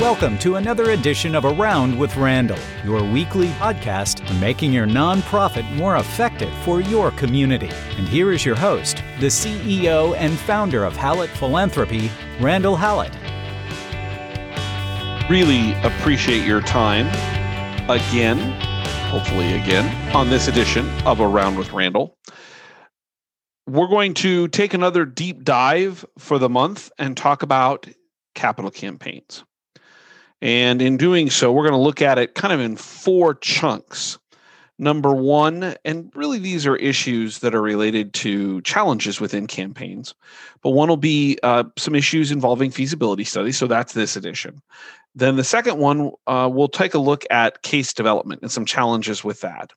Welcome to another edition of Around with Randall, your weekly podcast making your nonprofit more effective for your community. And here is your host, the CEO and founder of Hallett Philanthropy, Randall Hallett. Really appreciate your time again, hopefully again, on this edition of Around with Randall. We're going to take another deep dive for the month and talk about capital campaigns. And in doing so, we're going to look at it kind of in four chunks. Number one, and really these are issues that are related to challenges within campaigns, but one will be uh, some issues involving feasibility studies. So that's this edition. Then the second one, uh, we'll take a look at case development and some challenges with that.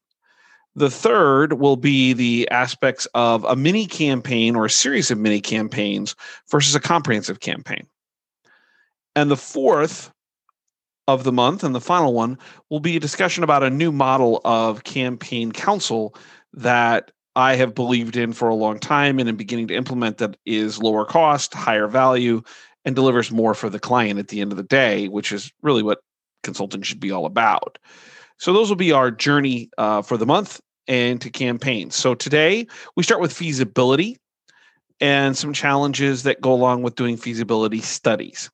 The third will be the aspects of a mini campaign or a series of mini campaigns versus a comprehensive campaign. And the fourth of the month and the final one will be a discussion about a new model of campaign counsel that I have believed in for a long time and am beginning to implement that is lower cost, higher value, and delivers more for the client at the end of the day, which is really what consulting should be all about. So, those will be our journey uh, for the month and to campaigns. So, today we start with feasibility and some challenges that go along with doing feasibility studies.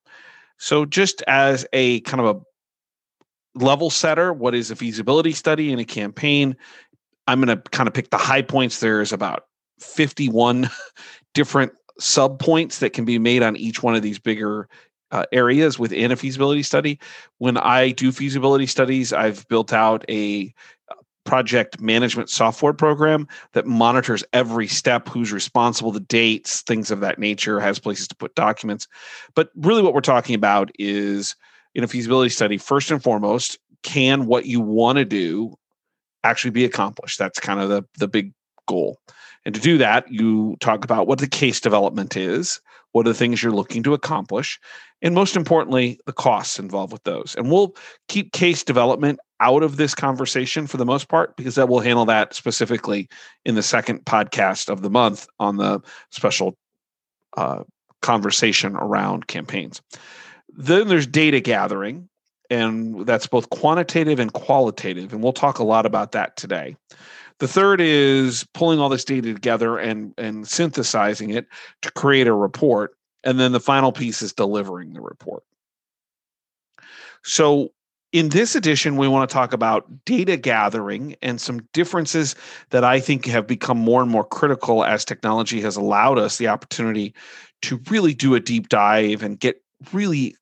So, just as a kind of a level setter, what is a feasibility study in a campaign? I'm going to kind of pick the high points. There's about 51 different sub points that can be made on each one of these bigger uh, areas within a feasibility study. When I do feasibility studies, I've built out a project management software program that monitors every step who's responsible the dates things of that nature has places to put documents. But really what we're talking about is in a feasibility study first and foremost can what you want to do actually be accomplished? That's kind of the the big goal and to do that you talk about what the case development is what are the things you're looking to accomplish and most importantly the costs involved with those and we'll keep case development out of this conversation for the most part because that will handle that specifically in the second podcast of the month on the special uh, conversation around campaigns. Then there's data gathering, and that's both quantitative and qualitative. And we'll talk a lot about that today. The third is pulling all this data together and, and synthesizing it to create a report. And then the final piece is delivering the report. So, in this edition, we want to talk about data gathering and some differences that I think have become more and more critical as technology has allowed us the opportunity to really do a deep dive and get really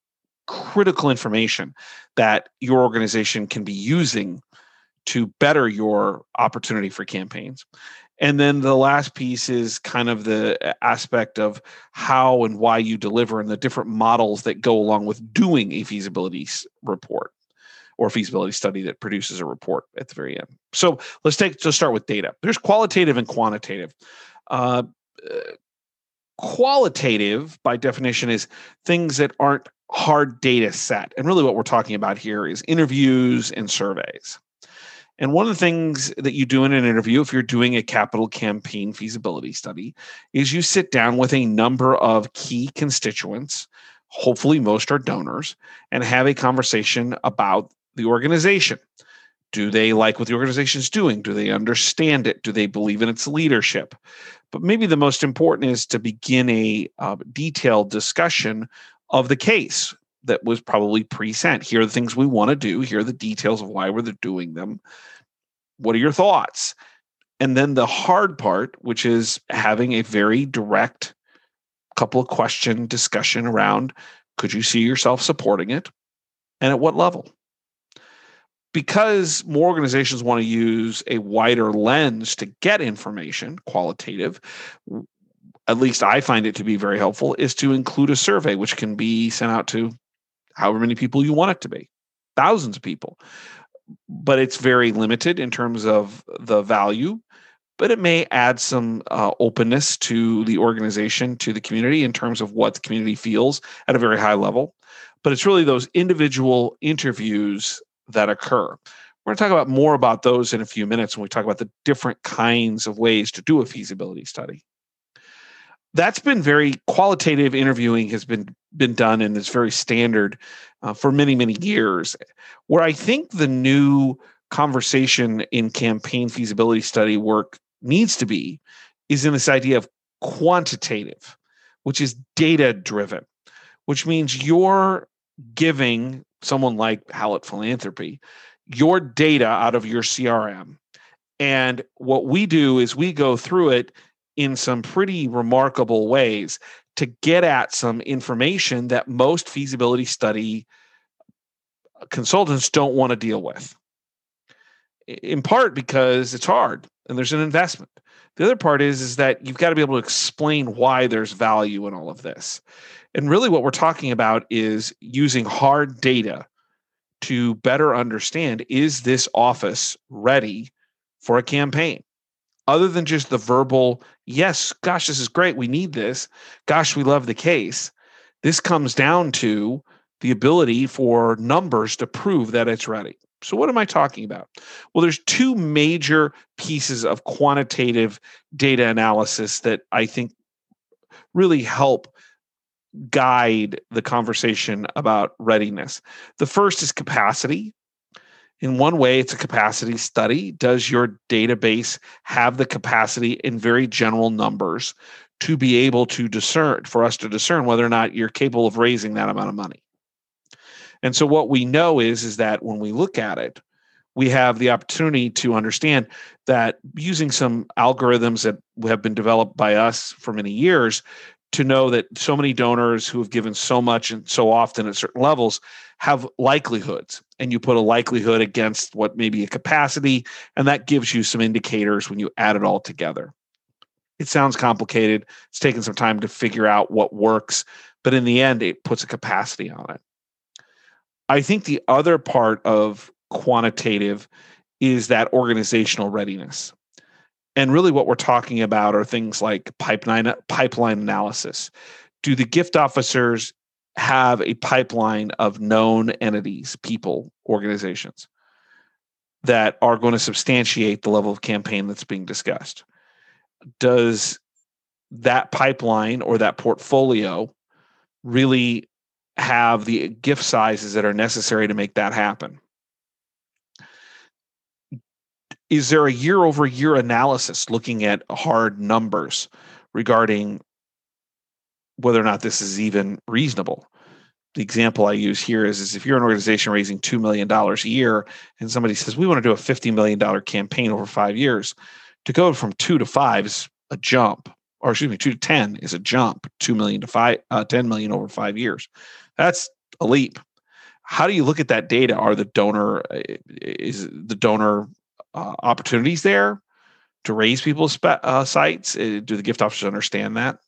critical information that your organization can be using to better your opportunity for campaigns. And then the last piece is kind of the aspect of how and why you deliver and the different models that go along with doing a feasibility report or feasibility study that produces a report at the very end. So let's take let's start with data. There's qualitative and quantitative. Uh, uh, qualitative, by definition, is things that aren't hard data set, and really what we're talking about here is interviews and surveys. And one of the things that you do in an interview, if you're doing a capital campaign feasibility study, is you sit down with a number of key constituents, hopefully most are donors, and have a conversation about the organization. Do they like what the organization is doing? Do they understand it? Do they believe in its leadership? But maybe the most important is to begin a uh, detailed discussion of the case that was probably pre-sent. Here are the things we want to do. Here are the details of why we're doing them. What are your thoughts? And then the hard part, which is having a very direct couple of question discussion around could you see yourself supporting it and at what level? because more organizations want to use a wider lens to get information, qualitative, at least I find it to be very helpful, is to include a survey, which can be sent out to however many people you want it to be, thousands of people. But it's very limited in terms of the value, but it may add some uh, openness to the organization, to the community in terms of what the community feels at a very high level. But it's really those individual interviews that occur We're going to talk about more about those in a few minutes when we talk about the different kinds of ways to do a feasibility study. That's been very qualitative interviewing has been been done and is very standard uh, for many many years. Where I think the new conversation in campaign feasibility study work needs to be is in this idea of quantitative, which is data driven, which means you're giving someone like Hallett Philanthropy your data out of your CRM. And what we do is we go through it in some pretty remarkable ways to get at some information that most feasibility study consultants don't want to deal with. In part because it's hard and there's an investment. The other part is is that you've got to be able to explain why there's value in all of this. And really what we're talking about is using hard data to better understand is this office ready for a campaign? Other than just the verbal, yes, gosh, this is great. We need this. Gosh, we love the case. This comes down to the ability for numbers to prove that it's ready. So, what am I talking about? Well, there's two major pieces of quantitative data analysis that I think really help guide the conversation about readiness. The first is capacity. In one way, it's a capacity study. Does your database have the capacity in very general numbers to be able to discern, for us to discern whether or not you're capable of raising that amount of money? And so what we know is, is that when we look at it, we have the opportunity to understand that using some algorithms that have been developed by us for many years to know that so many donors who have given so much and so often at certain levels have likelihoods and you put a likelihood against what may be a capacity and that gives you some indicators when you add it all together. It sounds complicated. It's taken some time to figure out what works but in the end it puts a capacity on it. I think the other part of quantitative is that organizational readiness. And really, what we're talking about are things like pipeline pipeline analysis. Do the gift officers have a pipeline of known entities, people, organizations that are going to substantiate the level of campaign that's being discussed? Does that pipeline or that portfolio really have the gift sizes that are necessary to make that happen? is there a year over year analysis looking at hard numbers regarding whether or not this is even reasonable? The example I use here is, is if you're an organization raising $2 million a year and somebody says, we want to do a $50 million campaign over five years, to go from two to five is a jump, or excuse me, two to 10 is a jump, 2 million to five, uh, 10 million over five years. That's a leap. How do you look at that data? Are the donor, uh, is the donor uh, opportunities there to raise people's uh, sights? Uh, do the gift officers understand that?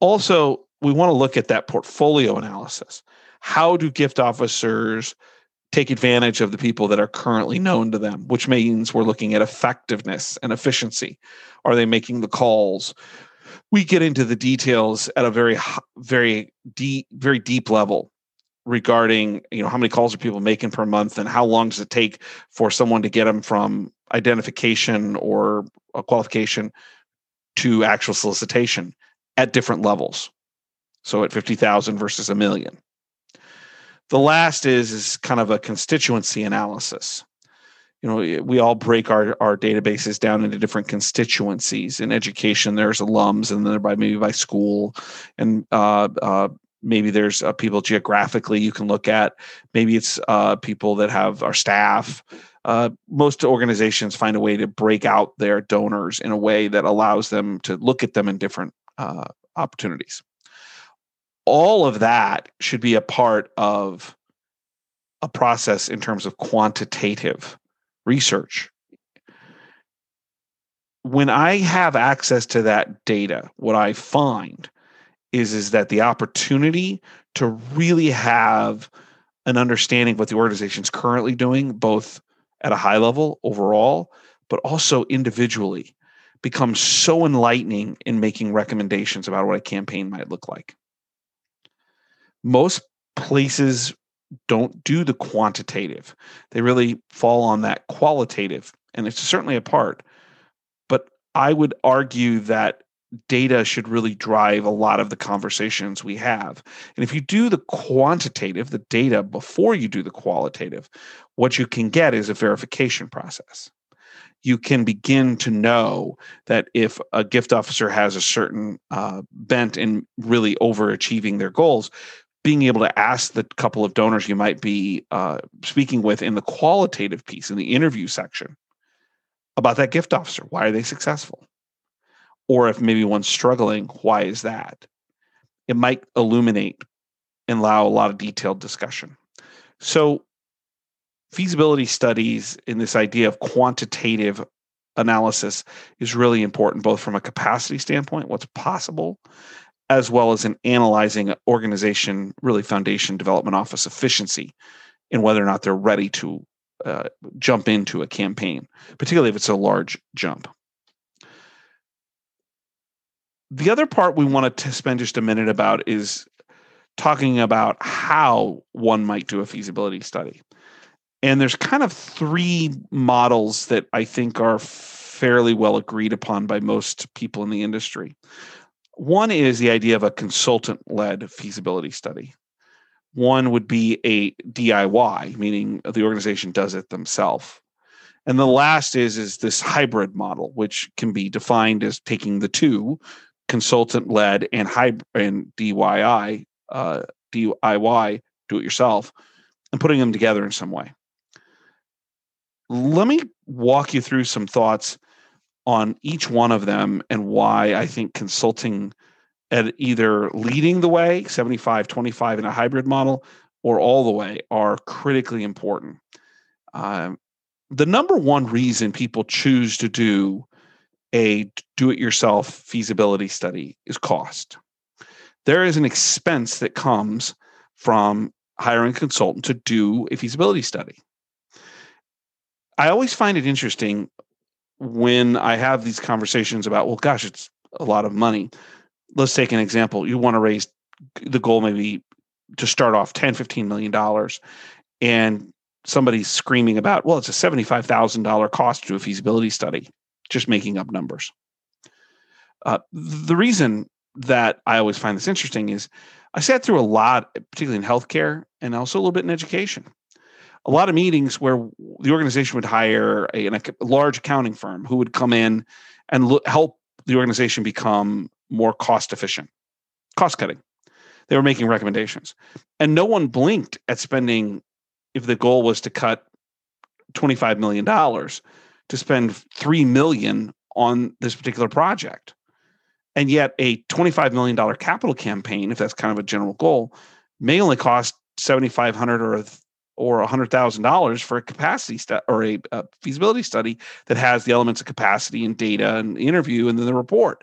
Also, we want to look at that portfolio analysis. How do gift officers take advantage of the people that are currently known to them, which means we're looking at effectiveness and efficiency. Are they making the calls? We get into the details at a very, very deep, very deep level regarding you know how many calls are people making per month and how long does it take for someone to get them from identification or a qualification to actual solicitation at different levels. So at 50,000 versus a million. The last is is kind of a constituency analysis. You know we all break our, our databases down into different constituencies. In education there's alums and then by maybe by school. And uh, uh, maybe there's uh, people geographically you can look at. Maybe it's uh, people that have our staff. Uh, most organizations find a way to break out their donors in a way that allows them to look at them in different uh, opportunities. All of that should be a part of a process in terms of quantitative research. When i have access to that data what i find is is that the opportunity to really have an understanding of what the organization is currently doing, both at a high level overall, but also individually, becomes so enlightening in making recommendations about what a campaign might look like. Most places don't do the quantitative. They really fall on that qualitative, and it's certainly a part. But I would argue that data should really drive a lot of the conversations we have. And if you do the quantitative, the data before you do the qualitative, what you can get is a verification process. You can begin to know that if a gift officer has a certain uh, bent in really overachieving their goals, being able to ask the couple of donors you might be uh, speaking with in the qualitative piece, in the interview section, about that gift officer. Why are they successful? or if maybe one's struggling, why is that? It might illuminate and allow a lot of detailed discussion. So, feasibility studies in this idea of quantitative analysis is really important, both from a capacity standpoint, what's possible, as well as in analyzing organization, really foundation development office efficiency and whether or not they're ready to uh, jump into a campaign, particularly if it's a large jump the other part we wanted to spend just a minute about is talking about how one might do a feasibility study. And there's kind of three models that I think are fairly well agreed upon by most people in the industry. One is the idea of a consultant led feasibility study. One would be a DIY, meaning the organization does it themselves. And the last is is this hybrid model, which can be defined as taking the two, consultant led and and DIY, uh, DIY, do it yourself, and putting them together in some way. Let me walk you through some thoughts on each one of them and why I think consulting at either leading the way, 75 25 in a hybrid model, or all the way are critically important. Um, the number one reason people choose to do a do it yourself feasibility study is cost. There is an expense that comes from hiring a consultant to do a feasibility study. I always find it interesting when I have these conversations about, well, gosh, it's a lot of money. Let's take an example. You want to raise the goal maybe to start off 10, 15 million dollars. And somebody's screaming about, well, it's a $75,000 cost to a feasibility study just making up numbers. Uh, the reason that I always find this interesting is I sat through a lot, particularly in healthcare and also a little bit in education. A lot of meetings where the organization would hire a, a large accounting firm who would come in and look, help the organization become more cost efficient, cost cutting. They were making recommendations. And no one blinked at spending, if the goal was to cut $25 million, to spend 3 million on this particular project. And yet a $25 million capital campaign, if that's kind of a general goal, may only cost 7500 or or $100,000 for a capacity study or a, a, feasibility study that has the elements of capacity and data and interview and then the report.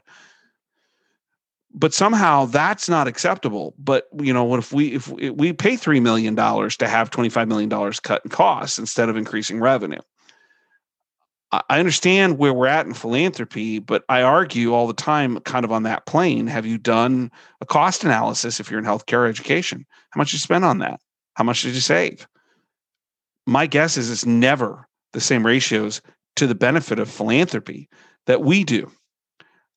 But somehow that's not acceptable. But you know, what if we if we pay three million dollars to have twenty five million dollars cut in costs instead of increasing revenue? I understand where we're at in philanthropy, but I argue all the time, kind of on that plane. Have you done a cost analysis if you're in healthcare education? How much you spend on that? How much did you save? My guess is it's never the same ratios to the benefit of philanthropy that we do.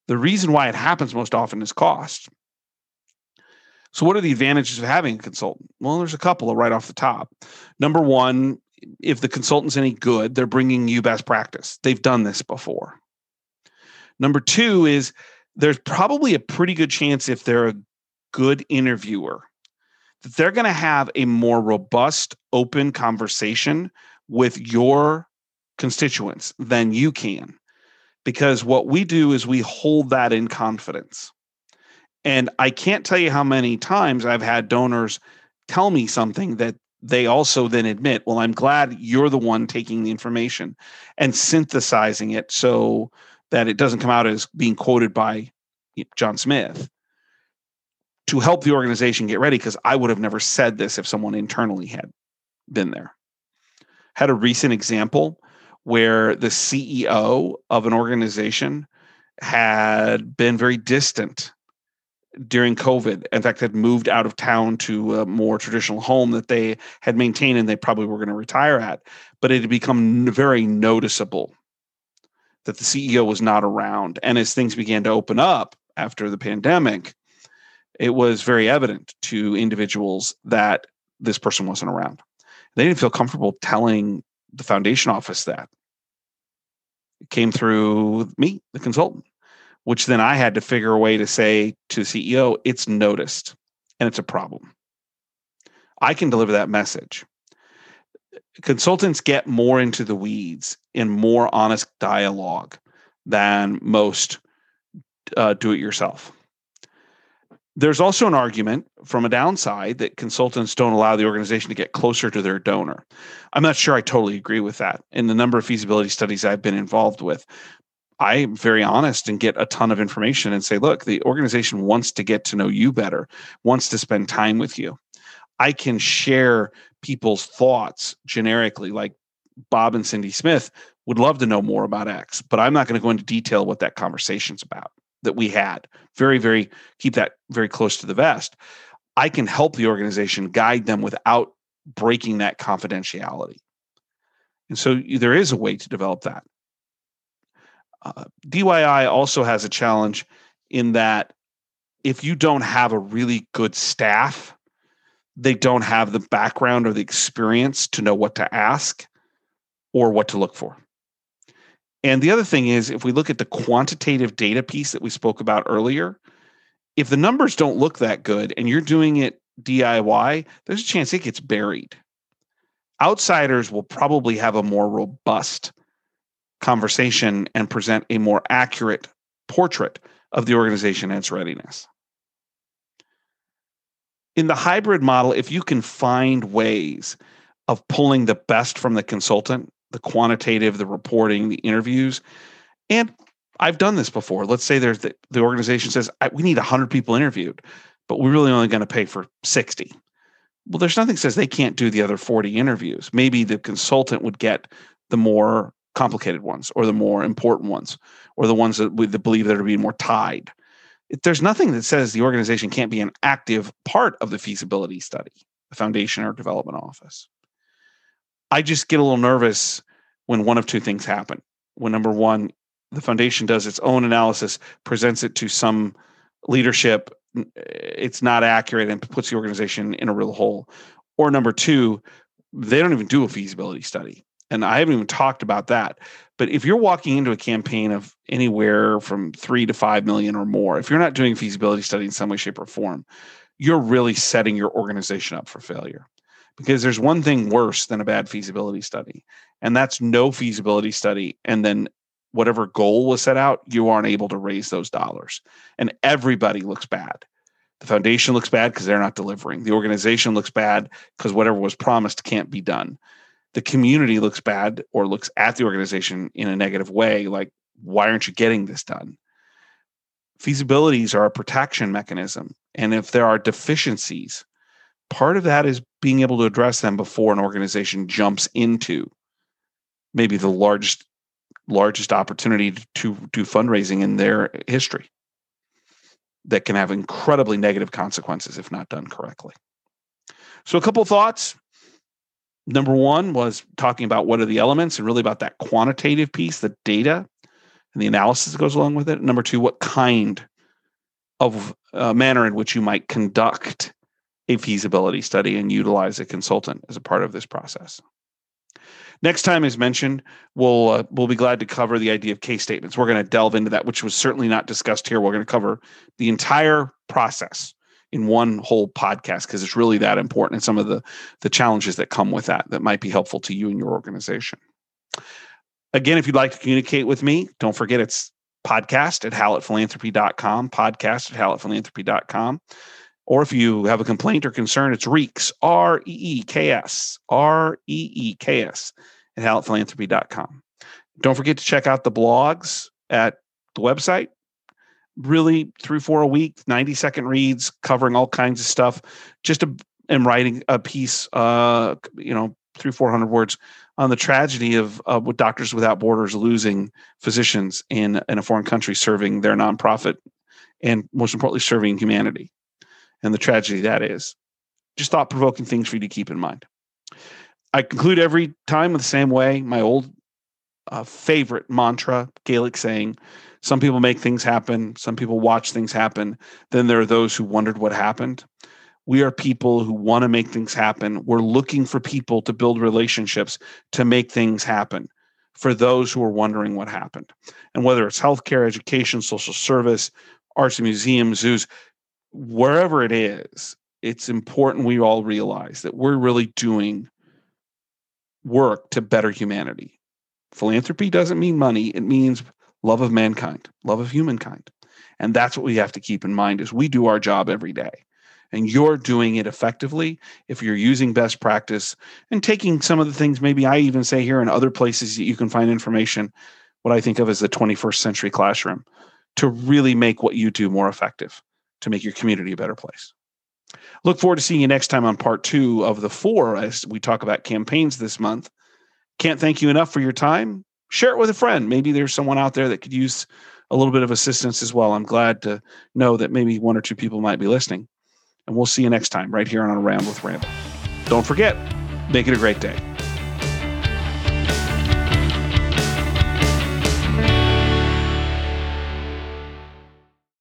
The reason why it happens most often is cost. So, what are the advantages of having a consultant? Well, there's a couple right off the top. Number one, if the consultant's any good, they're bringing you best practice. They've done this before. Number two is there's probably a pretty good chance if they're a good interviewer that they're going to have a more robust, open conversation with your constituents than you can. Because what we do is we hold that in confidence. And I can't tell you how many times I've had donors tell me something that they also then admit, well, I'm glad you're the one taking the information and synthesizing it so that it doesn't come out as being quoted by John Smith to help the organization get ready. Because I would have never said this if someone internally had been there. Had a recent example where the CEO of an organization had been very distant during COVID. In fact, had moved out of town to a more traditional home that they had maintained and they probably were going to retire at. But it had become very noticeable that the CEO was not around. And as things began to open up after the pandemic, it was very evident to individuals that this person wasn't around. They didn't feel comfortable telling the foundation office that. It came through me, the consultant which then I had to figure a way to say to the CEO, it's noticed and it's a problem. I can deliver that message. Consultants get more into the weeds in more honest dialogue than most uh, do it yourself. There's also an argument from a downside that consultants don't allow the organization to get closer to their donor. I'm not sure I totally agree with that. In the number of feasibility studies I've been involved with, I'm very honest and get a ton of information and say, look, the organization wants to get to know you better, wants to spend time with you. I can share people's thoughts generically, like Bob and Cindy Smith would love to know more about X, but I'm not going to go into detail what that conversation's about that we had. Very, very keep that very close to the vest. I can help the organization guide them without breaking that confidentiality. And so there is a way to develop that. Uh, DYI also has a challenge in that if you don't have a really good staff, they don't have the background or the experience to know what to ask or what to look for. And the other thing is, if we look at the quantitative data piece that we spoke about earlier, if the numbers don't look that good and you're doing it DIY, there's a chance it gets buried. Outsiders will probably have a more robust conversation and present a more accurate portrait of the organization and its readiness. In the hybrid model, if you can find ways of pulling the best from the consultant, the quantitative, the reporting, the interviews, and I've done this before. Let's say there's the, the organization says we need 100 people interviewed, but we're really only going to pay for 60. Well, there's nothing says they can't do the other 40 interviews. Maybe the consultant would get the more complicated ones or the more important ones or the ones that we believe that are being more tied. There's nothing that says the organization can't be an active part of the feasibility study, the foundation or development office. I just get a little nervous when one of two things happen. When number one, the foundation does its own analysis, presents it to some leadership, eh, it's not accurate and puts the organization in a real hole. Or number two, they don't even do a feasibility study and I haven't even talked about that. But if you're walking into a campaign of anywhere from three to five million or more, if you're not doing a feasibility study in some way, shape, or form, you're really setting your organization up for failure. Because there's one thing worse than a bad feasibility study, and that's no feasibility study. And then whatever goal was set out, you aren't able to raise those dollars. And everybody looks bad. The foundation looks bad because they're not delivering. The organization looks bad because whatever was promised can't be done the community looks bad or looks at the organization in a negative way, like, why aren't you getting this done? Feasibilities are a protection mechanism. And if there are deficiencies, part of that is being able to address them before an organization jumps into maybe the largest largest opportunity to do fundraising in their history that can have incredibly negative consequences if not done correctly. So a couple thoughts number one was talking about what are the elements and really about that quantitative piece, the data and the analysis that goes along with it. Number two, what kind of uh, manner in which you might conduct a feasibility study and utilize a consultant as a part of this process. Next time, as mentioned, we'll uh, we'll be glad to cover the idea of case statements. We're going to delve into that, which was certainly not discussed here. We're going to cover the entire process in one whole podcast because it's really that important and some of the the challenges that come with that that might be helpful to you and your organization again if you'd like to communicate with me don't forget it's podcast at hallettphilanthropy.com podcast at hallettphilanthropy.com or if you have a complaint or concern it's reeks r-e-e-k-s r-e-e-k-s at hallettphilanthropy.com don't forget to check out the blogs at the website. Really three, four a week, 90 second reads covering all kinds of stuff. Just am writing a piece, uh, you know, three, 400 words on the tragedy of uh, with Doctors Without Borders losing physicians in, in a foreign country serving their nonprofit and most importantly, serving humanity and the tragedy that is. Just thought provoking things for you to keep in mind. I conclude every time with the same way. My old uh, favorite mantra, Gaelic saying, some people make things happen, some people watch things happen. Then there are those who wondered what happened. We are people who want to make things happen. We're looking for people to build relationships to make things happen for those who are wondering what happened. And whether it's healthcare, education, social service, arts and museums, zoos, wherever it is, it's important we all realize that we're really doing work to better humanity. Philanthropy doesn't mean money, it means love of mankind, love of humankind. And that's what we have to keep in mind as we do our job every day. And you're doing it effectively if you're using best practice and taking some of the things maybe I even say here in other places that you can find information, what I think of as the 21st century classroom, to really make what you do more effective, to make your community a better place. Look forward to seeing you next time on part two of the four as we talk about campaigns this month. Can't thank you enough for your time. Share it with a friend. Maybe there's someone out there that could use a little bit of assistance as well. I'm glad to know that maybe one or two people might be listening. And we'll see you next time right here on Around with Randall. Don't forget, make it a great day.